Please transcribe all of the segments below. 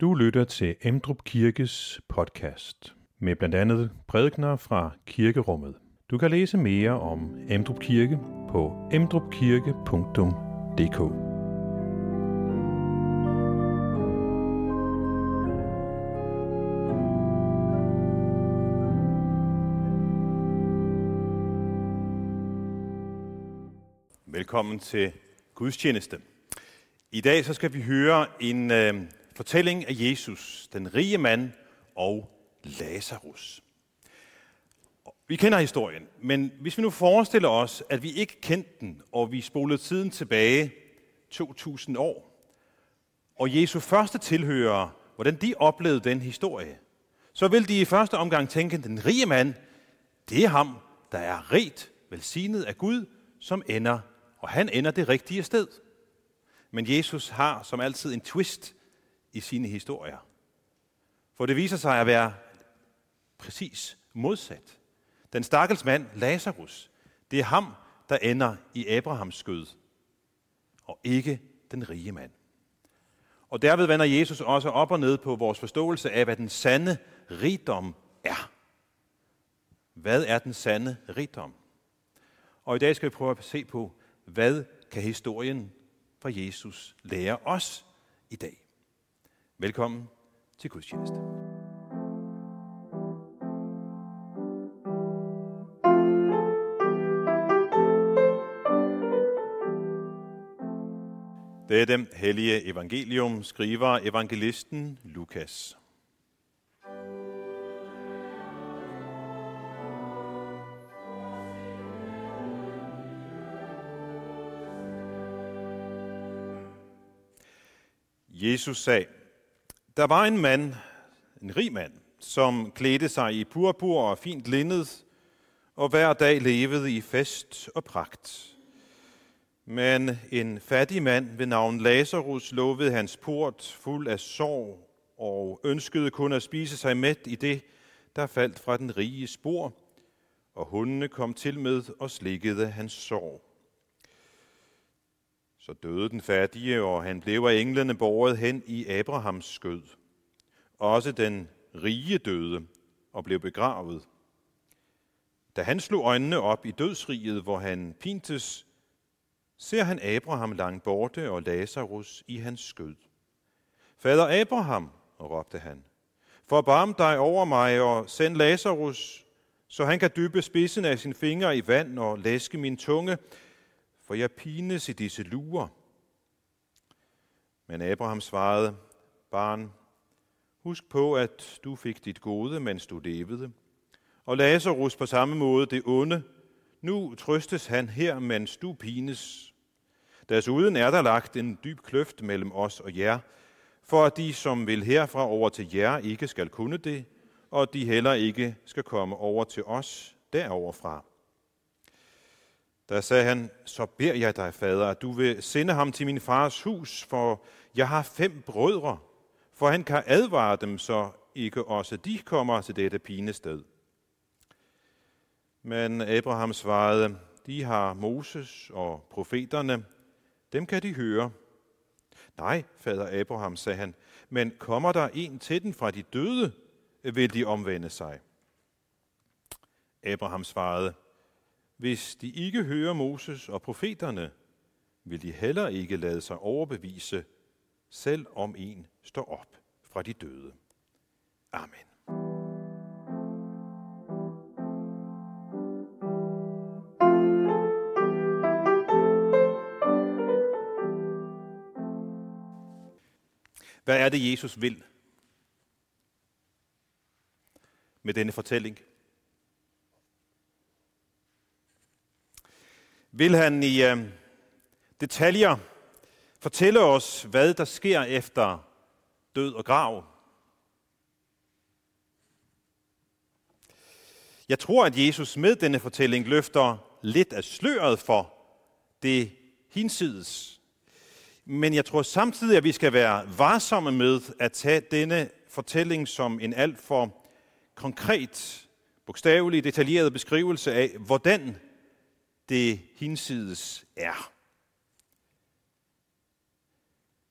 Du lytter til Emdrup Kirkes podcast med blandt andet prædikner fra kirkerummet. Du kan læse mere om Emdrup Kirke på emdrupkirke.dk. Velkommen til gudstjeneste. I dag så skal vi høre en øh, fortælling af Jesus, den rige mand og Lazarus. Vi kender historien, men hvis vi nu forestiller os, at vi ikke kendte den, og vi spolede tiden tilbage 2000 år, og Jesu første tilhører, hvordan de oplevede den historie, så vil de i første omgang tænke, at den rige mand, det er ham, der er rigt velsignet af Gud, som ender, og han ender det rigtige sted. Men Jesus har som altid en twist i sine historier. For det viser sig at være præcis modsat. Den stakkels mand, Lazarus, det er ham, der ender i Abrahams skød, og ikke den rige mand. Og derved vender Jesus også op og ned på vores forståelse af, hvad den sande rigdom er. Hvad er den sande rigdom? Og i dag skal vi prøve at se på, hvad kan historien fra Jesus lære os i dag. Velkommen til gudstjeneste. Dette hellige evangelium skriver evangelisten Lukas. Jesus sagde, der var en mand, en rig mand, som klædte sig i purpur og fint linned, og hver dag levede i fest og pragt. Men en fattig mand ved navn Lazarus lå ved hans port fuld af sorg og ønskede kun at spise sig mæt i det, der faldt fra den rige spor, og hundene kom til med og slikkede hans sorg. Så døde den fattige, og han blev af englene båret hen i Abrahams skød. Også den rige døde og blev begravet. Da han slog øjnene op i dødsriget, hvor han pintes, ser han Abraham langt borte og Lazarus i hans skød. Fader Abraham, råbte han, forbarm dig over mig og send Lazarus, så han kan dyppe spidsen af sin finger i vand og læske min tunge, for jeg pines i disse luer. Men Abraham svarede, barn, husk på, at du fik dit gode, mens du levede, og Lazarus på samme måde det onde. Nu trøstes han her, mens du pines. Desuden er der lagt en dyb kløft mellem os og jer, for at de, som vil herfra over til jer, ikke skal kunne det, og de heller ikke skal komme over til os deroverfra. Der sagde han, så beder jeg dig, fader, at du vil sende ham til min fars hus, for jeg har fem brødre, for han kan advare dem, så ikke også de kommer til dette pinested. Men Abraham svarede, de har Moses og profeterne, dem kan de høre. Nej, fader Abraham, sagde han, men kommer der en til den fra de døde, vil de omvende sig. Abraham svarede, hvis de ikke hører Moses og profeterne, vil de heller ikke lade sig overbevise, selv om en står op fra de døde. Amen. Hvad er det, Jesus vil med denne fortælling? Vil han i øh, detaljer fortælle os, hvad der sker efter død og grav. Jeg tror, at Jesus med denne fortælling løfter lidt af sløret for det hinsides. Men jeg tror samtidig, at vi skal være varsomme med at tage denne fortælling som en alt for konkret, bogstavelig, detaljeret beskrivelse af, hvordan det hinsides er.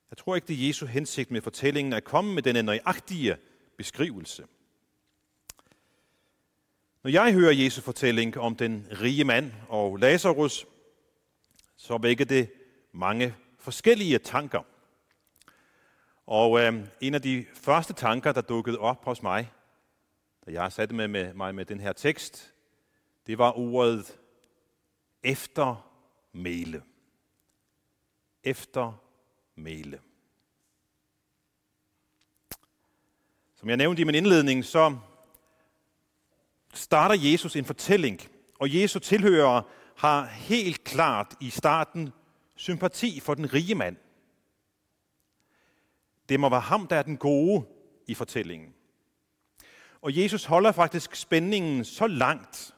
Jeg tror ikke, det er Jesu hensigt med fortællingen at komme med denne nøjagtige beskrivelse. Når jeg hører Jesu fortælling om den rige mand og Lazarus, så vækker det mange forskellige tanker. Og øh, en af de første tanker, der dukkede op hos mig, da jeg satte med, med mig med den her tekst, det var ordet efter mele. Efter mele. Som jeg nævnte i min indledning, så starter Jesus en fortælling, og Jesu tilhører har helt klart i starten sympati for den rige mand. Det må være ham, der er den gode i fortællingen. Og Jesus holder faktisk spændingen så langt,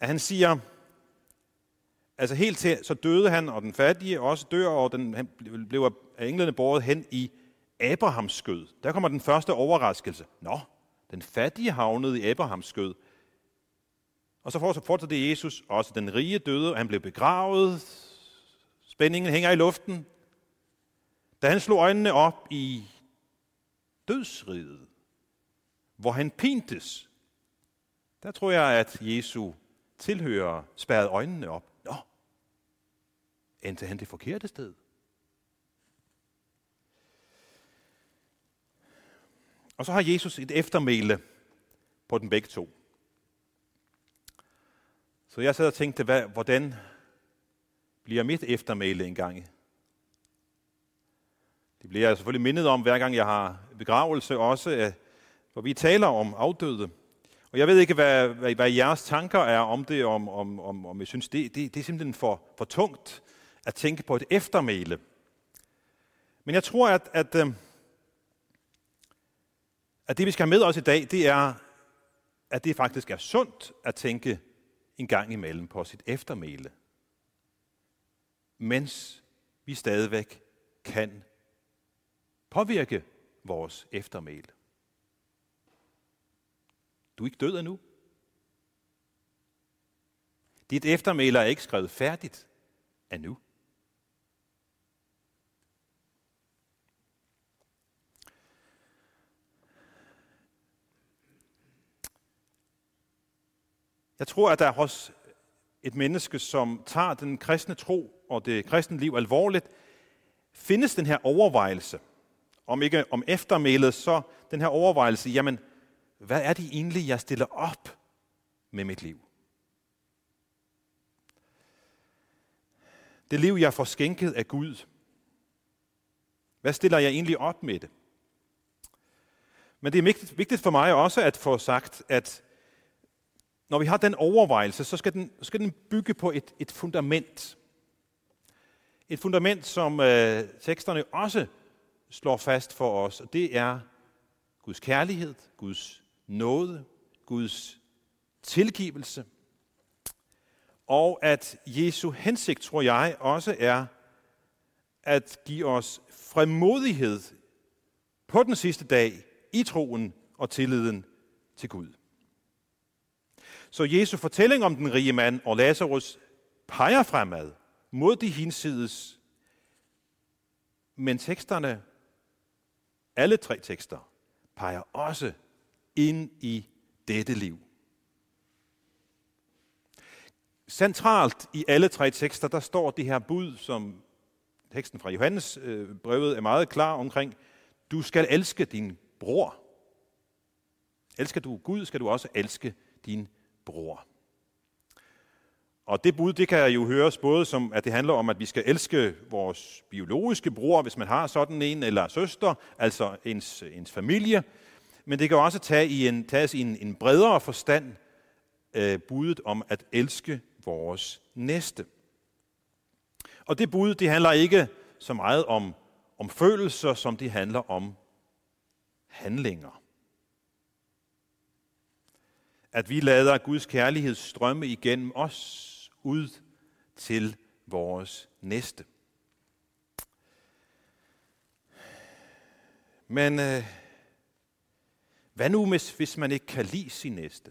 at han siger, altså helt til, så døde han, og den fattige også dør, og den, han blev af englene båret hen i Abrahams skød. Der kommer den første overraskelse. Nå, den fattige havnede i Abrahams skød. Og så fortsætter det Jesus, også den rige døde, og han blev begravet. Spændingen hænger i luften. Da han slog øjnene op i dødsriget, hvor han pintes, der tror jeg, at Jesu tilhører spærrede øjnene op. Nå, endte han det forkerte sted. Og så har Jesus et eftermæle på den begge to. Så jeg sad og tænkte, hvad, hvordan bliver mit eftermæle engang? Det bliver jeg selvfølgelig mindet om, hver gang jeg har begravelse også, hvor vi taler om afdøde. Og jeg ved ikke, hvad, hvad, hvad jeres tanker er om det, om, om, om, om jeg synes, det, det, det er simpelthen for, for tungt at tænke på et eftermæle. Men jeg tror, at, at, øhm, at det, vi skal have med os i dag, det er, at det faktisk er sundt at tænke en gang imellem på sit eftermæle, mens vi stadigvæk kan påvirke vores eftermæle. Du er ikke død endnu. Dit eftermæler er ikke skrevet færdigt endnu. Jeg tror, at der hos et menneske, som tager den kristne tro og det kristne liv alvorligt, findes den her overvejelse, om ikke om eftermælet, så den her overvejelse, jamen, hvad er det egentlig, jeg stiller op med mit liv? Det liv, jeg får skænket af Gud. Hvad stiller jeg egentlig op med det? Men det er vigtigt for mig også at få sagt, at når vi har den overvejelse, så skal den, skal den bygge på et, et fundament. Et fundament, som øh, teksterne også slår fast for os, og det er Guds kærlighed, Guds nåde, Guds tilgivelse, og at Jesu hensigt, tror jeg, også er at give os fremodighed på den sidste dag i troen og tilliden til Gud. Så Jesu fortælling om den rige mand og Lazarus peger fremad mod de hinsides. Men teksterne, alle tre tekster, peger også ind i dette liv. Centralt i alle tre tekster, der står det her bud, som teksten fra Johannes øh, brevet er meget klar omkring. Du skal elske din bror. Elsker du Gud, skal du også elske din bror. Og det bud, det kan jo høres både som, at det handler om, at vi skal elske vores biologiske bror, hvis man har sådan en, eller søster, altså ens, ens familie. Men det kan også tage i en, tages i en, en bredere forstand øh, budet om at elske vores næste. Og det bud, det handler ikke så meget om, om følelser, som det handler om handlinger at vi lader Guds kærlighed strømme igennem os ud til vores næste. Men øh, hvad nu, hvis man ikke kan lide sin næste?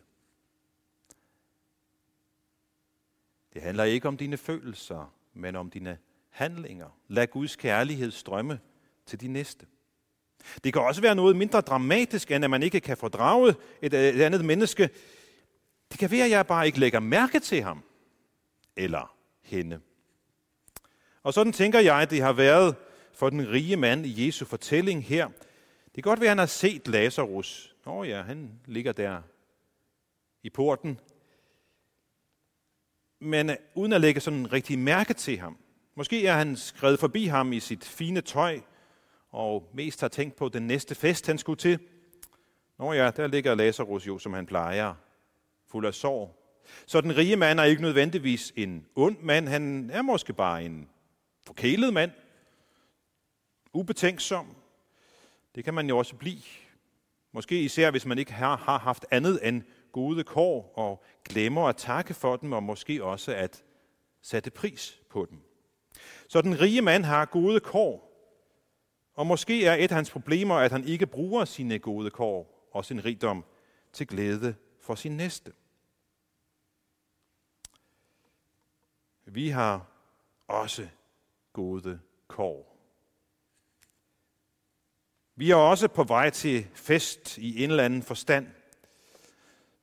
Det handler ikke om dine følelser, men om dine handlinger. Lad Guds kærlighed strømme til de næste. Det kan også være noget mindre dramatisk, end at man ikke kan fordrage et, øh, et andet menneske. Det kan være, at jeg bare ikke lægger mærke til ham eller hende. Og sådan tænker jeg, at det har været for den rige mand i Jesu fortælling her. Det kan godt være, at han har set Lazarus. Nå ja, han ligger der i porten. Men øh, uden at lægge sådan rigtig mærke til ham. Måske er han skrevet forbi ham i sit fine tøj, og mest har tænkt på den næste fest, han skulle til. Nå ja, der ligger Lazarus jo, som han plejer, fuld af sorg. Så den rige mand er ikke nødvendigvis en ond mand, han er måske bare en forkælet mand, ubetænksom. Det kan man jo også blive. Måske især, hvis man ikke har, har haft andet end gode kår og glemmer at takke for dem, og måske også at sætte pris på dem. Så den rige mand har gode kår, og måske er et af hans problemer, at han ikke bruger sine gode kår og sin rigdom til glæde for sin næste. Vi har også gode kår. Vi er også på vej til fest i en eller anden forstand.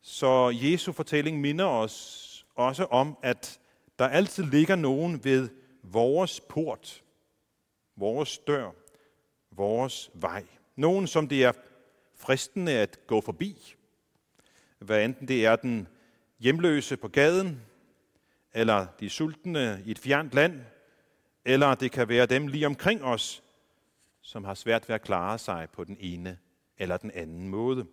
Så Jesu fortælling minder os også om, at der altid ligger nogen ved vores port, vores dør, vores vej. Nogen, som det er fristende at gå forbi. Hvad enten det er den hjemløse på gaden, eller de sultne i et fjernt land, eller det kan være dem lige omkring os, som har svært ved at klare sig på den ene eller den anden måde.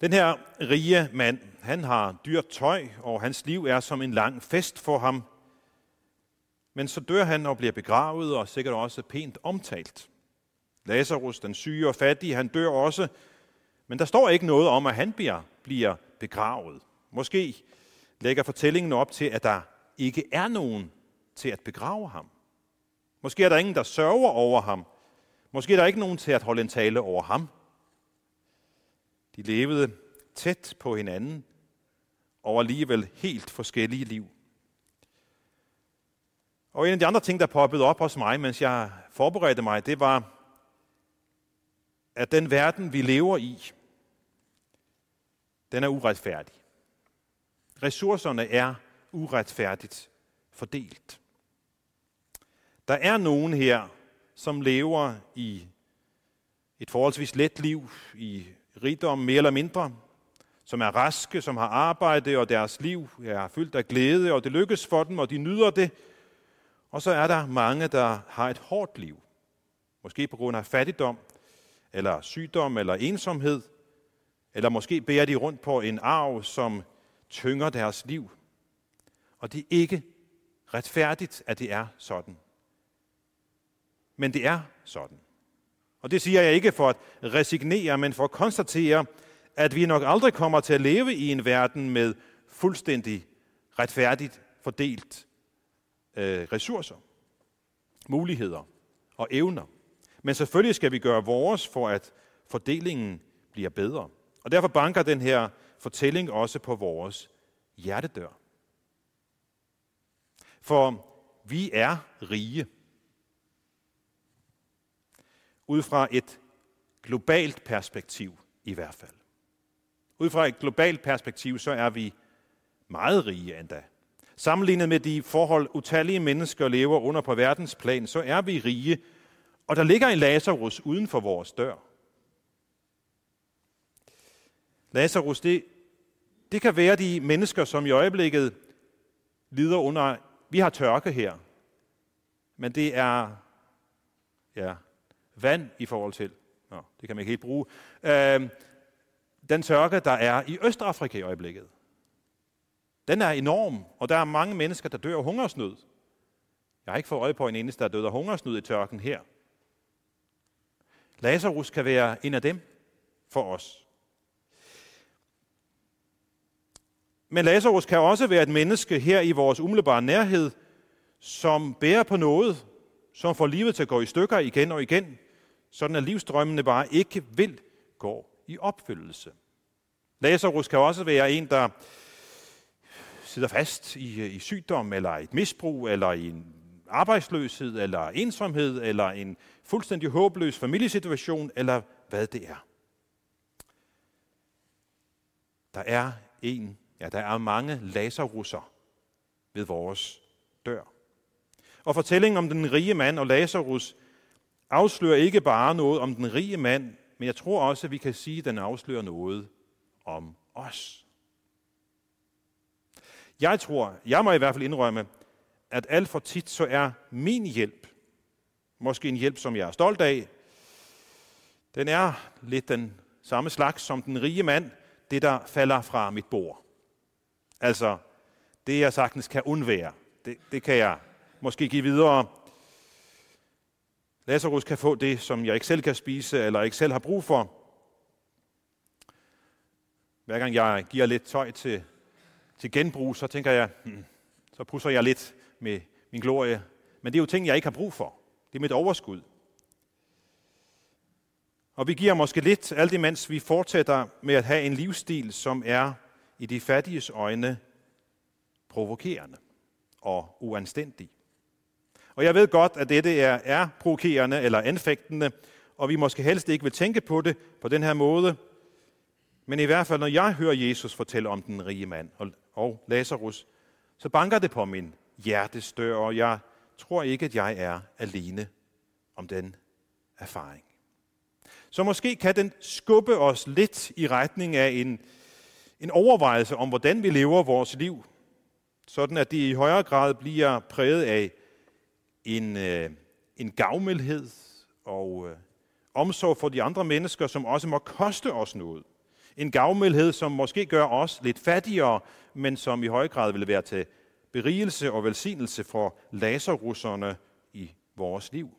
Den her rige mand, han har dyrt tøj, og hans liv er som en lang fest for ham. Men så dør han og bliver begravet, og sikkert også pænt omtalt. Lazarus, den syge og fattige, han dør også, men der står ikke noget om, at han bliver, bliver begravet. Måske lægger fortællingen op til, at der ikke er nogen til at begrave ham. Måske er der ingen, der sørger over ham. Måske er der ikke nogen til at holde en tale over ham. De levede tæt på hinanden og alligevel helt forskellige liv. Og en af de andre ting, der poppede op hos mig, mens jeg forberedte mig, det var, at den verden, vi lever i, den er uretfærdig. Ressourcerne er uretfærdigt fordelt. Der er nogen her, som lever i et forholdsvis let liv, i rigdom mere eller mindre, som er raske, som har arbejde, og deres liv er fyldt af glæde, og det lykkes for dem, og de nyder det. Og så er der mange, der har et hårdt liv. Måske på grund af fattigdom, eller sygdom, eller ensomhed, eller måske bærer de rundt på en arv, som tynger deres liv. Og det er ikke retfærdigt, at det er sådan. Men det er sådan. Og det siger jeg ikke for at resignere, men for at konstatere, at vi nok aldrig kommer til at leve i en verden med fuldstændig retfærdigt fordelt øh, ressourcer, muligheder og evner. Men selvfølgelig skal vi gøre vores for, at fordelingen bliver bedre. Og derfor banker den her fortælling også på vores hjertedør. For vi er rige. Ud fra et globalt perspektiv i hvert fald. Ud fra et globalt perspektiv, så er vi meget rige endda. Sammenlignet med de forhold, utallige mennesker lever under på verdensplan, så er vi rige, og der ligger en Lazarus uden for vores dør. Lazarus, det, det kan være de mennesker, som i øjeblikket lider under, vi har tørke her, men det er ja, vand i forhold til, Nå, det kan man ikke helt bruge, øh, den tørke, der er i Østafrika i øjeblikket. Den er enorm, og der er mange mennesker, der dør af hungersnød. Jeg har ikke fået øje på en eneste, der døde af hungersnød i tørken her. Lazarus kan være en af dem for os. Men Lazarus kan også være et menneske her i vores umiddelbare nærhed, som bærer på noget, som får livet til at gå i stykker igen og igen, sådan at livstrømmene bare ikke vil gå i opfyldelse. Lazarus kan også være en, der sidder fast i, i sygdom, eller et misbrug, eller i en arbejdsløshed, eller ensomhed, eller en fuldstændig håbløs familiesituation, eller hvad det er. Der er en, ja, der er mange Lazarusser ved vores dør. Og fortællingen om den rige mand og Lazarus afslører ikke bare noget om den rige mand, men jeg tror også, at vi kan sige, at den afslører noget om os. Jeg tror, jeg må i hvert fald indrømme, at alt for tit så er min hjælp, måske en hjælp, som jeg er stolt af, den er lidt den samme slags som den rige mand, det der falder fra mit bord. Altså, det jeg sagtens kan undvære, det, det kan jeg måske give videre. Lazarus kan få det, som jeg ikke selv kan spise, eller ikke selv har brug for. Hver gang jeg giver lidt tøj til, til genbrug, så tænker jeg, hmm, så pusser jeg lidt med min glorie. Men det er jo ting, jeg ikke har brug for. Det er mit overskud. Og vi giver måske lidt, alt imens vi fortsætter med at have en livsstil, som er i de fattiges øjne provokerende og uanstændig. Og jeg ved godt, at dette er, er provokerende eller anfægtende, og vi måske helst ikke vil tænke på det på den her måde. Men i hvert fald, når jeg hører Jesus fortælle om den rige mand og, og Lazarus, så banker det på min hjertestør, og jeg tror ikke, at jeg er alene om den erfaring. Så måske kan den skubbe os lidt i retning af en, en overvejelse om, hvordan vi lever vores liv, sådan at det i højere grad bliver præget af en, øh, en gavmildhed og øh, omsorg for de andre mennesker, som også må koste os noget. En gavmildhed, som måske gør os lidt fattigere, men som i høj grad vil være til berigelse og velsignelse for laserrusserne i vores liv.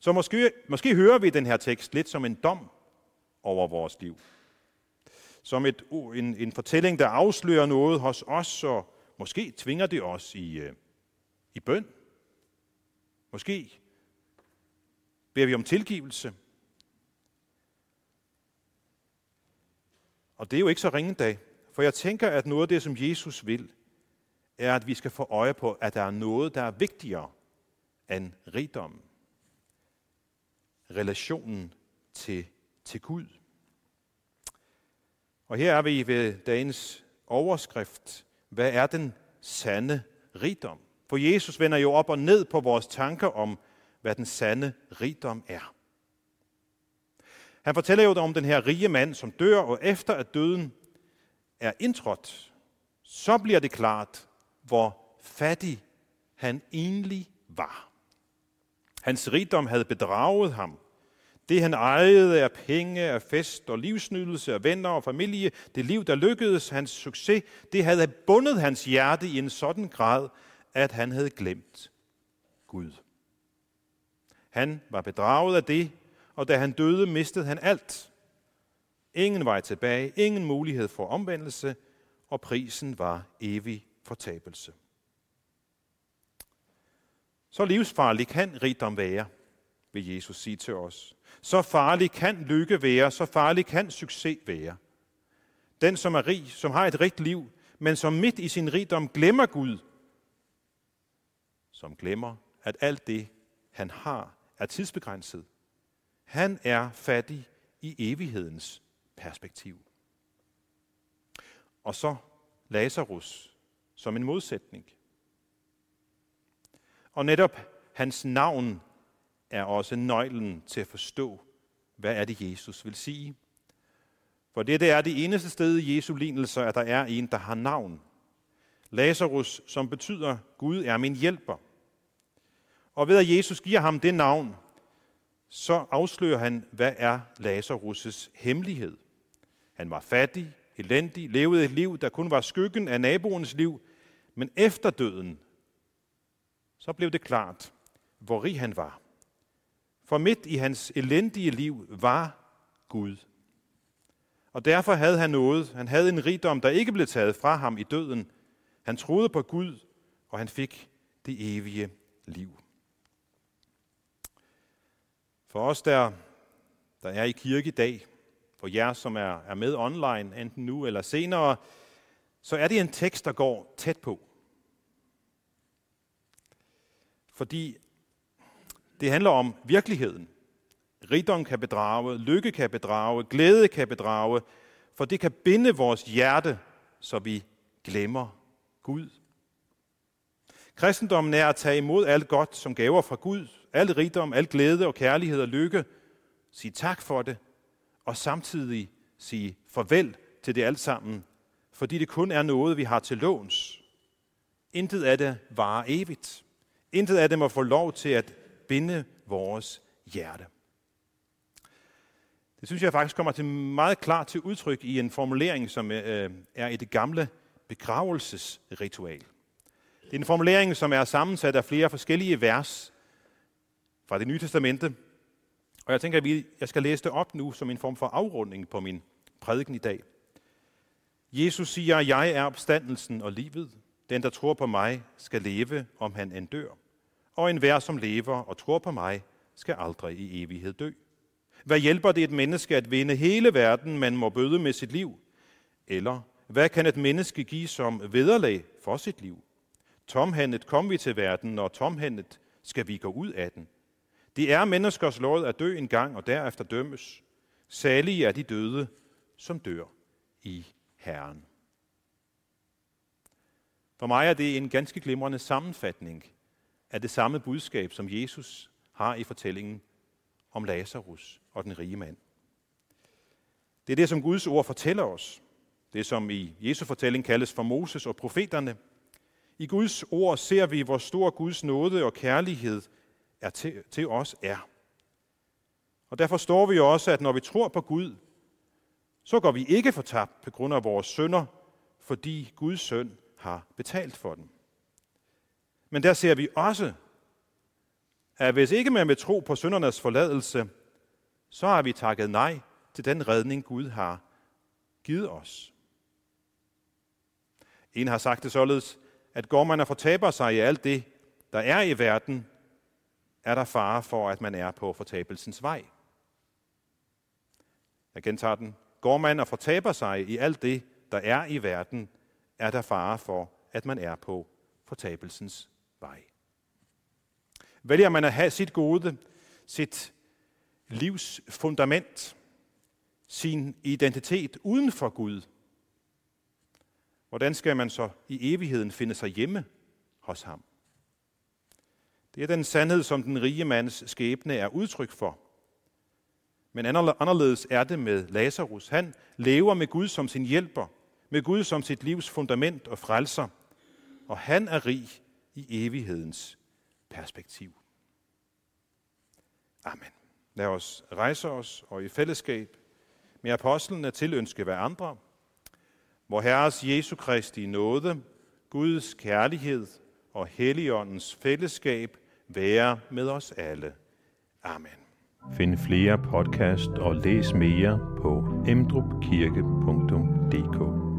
Så måske, måske hører vi den her tekst lidt som en dom over vores liv. Som et, en, en fortælling, der afslører noget hos os, og måske tvinger det os i, øh, i bøn. Måske beder vi om tilgivelse. Og det er jo ikke så ringe dag, for jeg tænker, at noget af det, som Jesus vil, er, at vi skal få øje på, at der er noget, der er vigtigere end rigdommen relationen til, til Gud. Og her er vi ved dagens overskrift. Hvad er den sande rigdom? For Jesus vender jo op og ned på vores tanker om, hvad den sande rigdom er. Han fortæller jo om den her rige mand, som dør, og efter at døden er indtrådt, så bliver det klart, hvor fattig han egentlig var. Hans rigdom havde bedraget ham. Det han ejede af penge, af fest og livsnydelse, af venner og familie, det liv, der lykkedes, hans succes, det havde bundet hans hjerte i en sådan grad, at han havde glemt Gud. Han var bedraget af det, og da han døde, mistede han alt. Ingen vej tilbage, ingen mulighed for omvendelse, og prisen var evig fortabelse. Så livsfarlig kan rigdom være, vil Jesus sige til os. Så farlig kan lykke være, så farlig kan succes være. Den, som er rig, som har et rigt liv, men som midt i sin rigdom glemmer Gud, som glemmer, at alt det, han har, er tidsbegrænset. Han er fattig i evighedens perspektiv. Og så Lazarus som en modsætning. Og netop hans navn er også nøglen til at forstå, hvad er det, Jesus vil sige. For det, det er det eneste sted i Jesu lignelser, at der er en, der har navn. Lazarus, som betyder, Gud er min hjælper. Og ved at Jesus giver ham det navn, så afslører han, hvad er Lazarus' hemmelighed. Han var fattig, elendig, levede et liv, der kun var skyggen af naboens liv, men efter døden, så blev det klart, hvor rig han var. For midt i hans elendige liv var Gud. Og derfor havde han noget. Han havde en rigdom, der ikke blev taget fra ham i døden. Han troede på Gud, og han fik det evige liv. For os, der, der er i kirke i dag, for jer, som er, er med online, enten nu eller senere, så er det en tekst, der går tæt på. Fordi det handler om virkeligheden. Rigdom kan bedrage, lykke kan bedrage, glæde kan bedrage, for det kan binde vores hjerte, så vi glemmer Gud. Kristendommen er at tage imod alt godt som gaver fra Gud, al rigdom, al glæde og kærlighed og lykke, sige tak for det, og samtidig sige farvel til det alt sammen, fordi det kun er noget, vi har til låns. Intet af det varer evigt. Intet af det må få lov til at binde vores hjerte. Det synes jeg faktisk kommer til meget klart til udtryk i en formulering, som øh, er i det gamle begravelsesritual. Det er en formulering, som er sammensat af flere forskellige vers fra det nye testamente. Og jeg tænker, at jeg skal læse det op nu som en form for afrunding på min prædiken i dag. Jesus siger, jeg er opstandelsen og livet. Den, der tror på mig, skal leve, om han end dør. Og enhver, som lever og tror på mig, skal aldrig i evighed dø. Hvad hjælper det et menneske at vinde hele verden, man må bøde med sit liv? Eller hvad kan et menneske give som vederlag for sit liv? Tomhændet kom vi til verden, og tomhændet skal vi gå ud af den. Det er menneskers lov at dø en gang og derefter dømmes. Salige er de døde, som dør i Herren. For mig er det en ganske glimrende sammenfatning af det samme budskab, som Jesus har i fortællingen om Lazarus og den rige mand. Det er det, som Guds ord fortæller os. Det, som i Jesu fortælling kaldes for Moses og profeterne. I Guds ord ser vi, hvor stor Guds nåde og kærlighed er til, til os er. Og derfor står vi også, at når vi tror på Gud, så går vi ikke fortabt på grund af vores sønder, fordi Guds søn har betalt for dem. Men der ser vi også, at hvis ikke man vil tro på søndernes forladelse, så har vi takket nej til den redning, Gud har givet os. En har sagt det således, at går man og fortaber sig i alt det, der er i verden, er der fare for, at man er på fortabelsens vej. Jeg gentager den. Går man og fortaber sig i alt det, der er i verden, er der fare for, at man er på fortabelsens vej. Vælger man at have sit gode, sit livs fundament, sin identitet uden for Gud, hvordan skal man så i evigheden finde sig hjemme hos ham? Det er den sandhed, som den rige mands skæbne er udtryk for. Men anderledes er det med Lazarus. Han lever med Gud som sin hjælper, med Gud som sit livs fundament og frelser, og han er rig i evighedens perspektiv. Amen. Lad os rejse os og i fællesskab med apostlene tilønske hver andre, hvor Herres Jesu Kristi nåde, Guds kærlighed og Helligåndens fællesskab være med os alle. Amen. Find flere podcast og læs mere på emdrupkirke.dk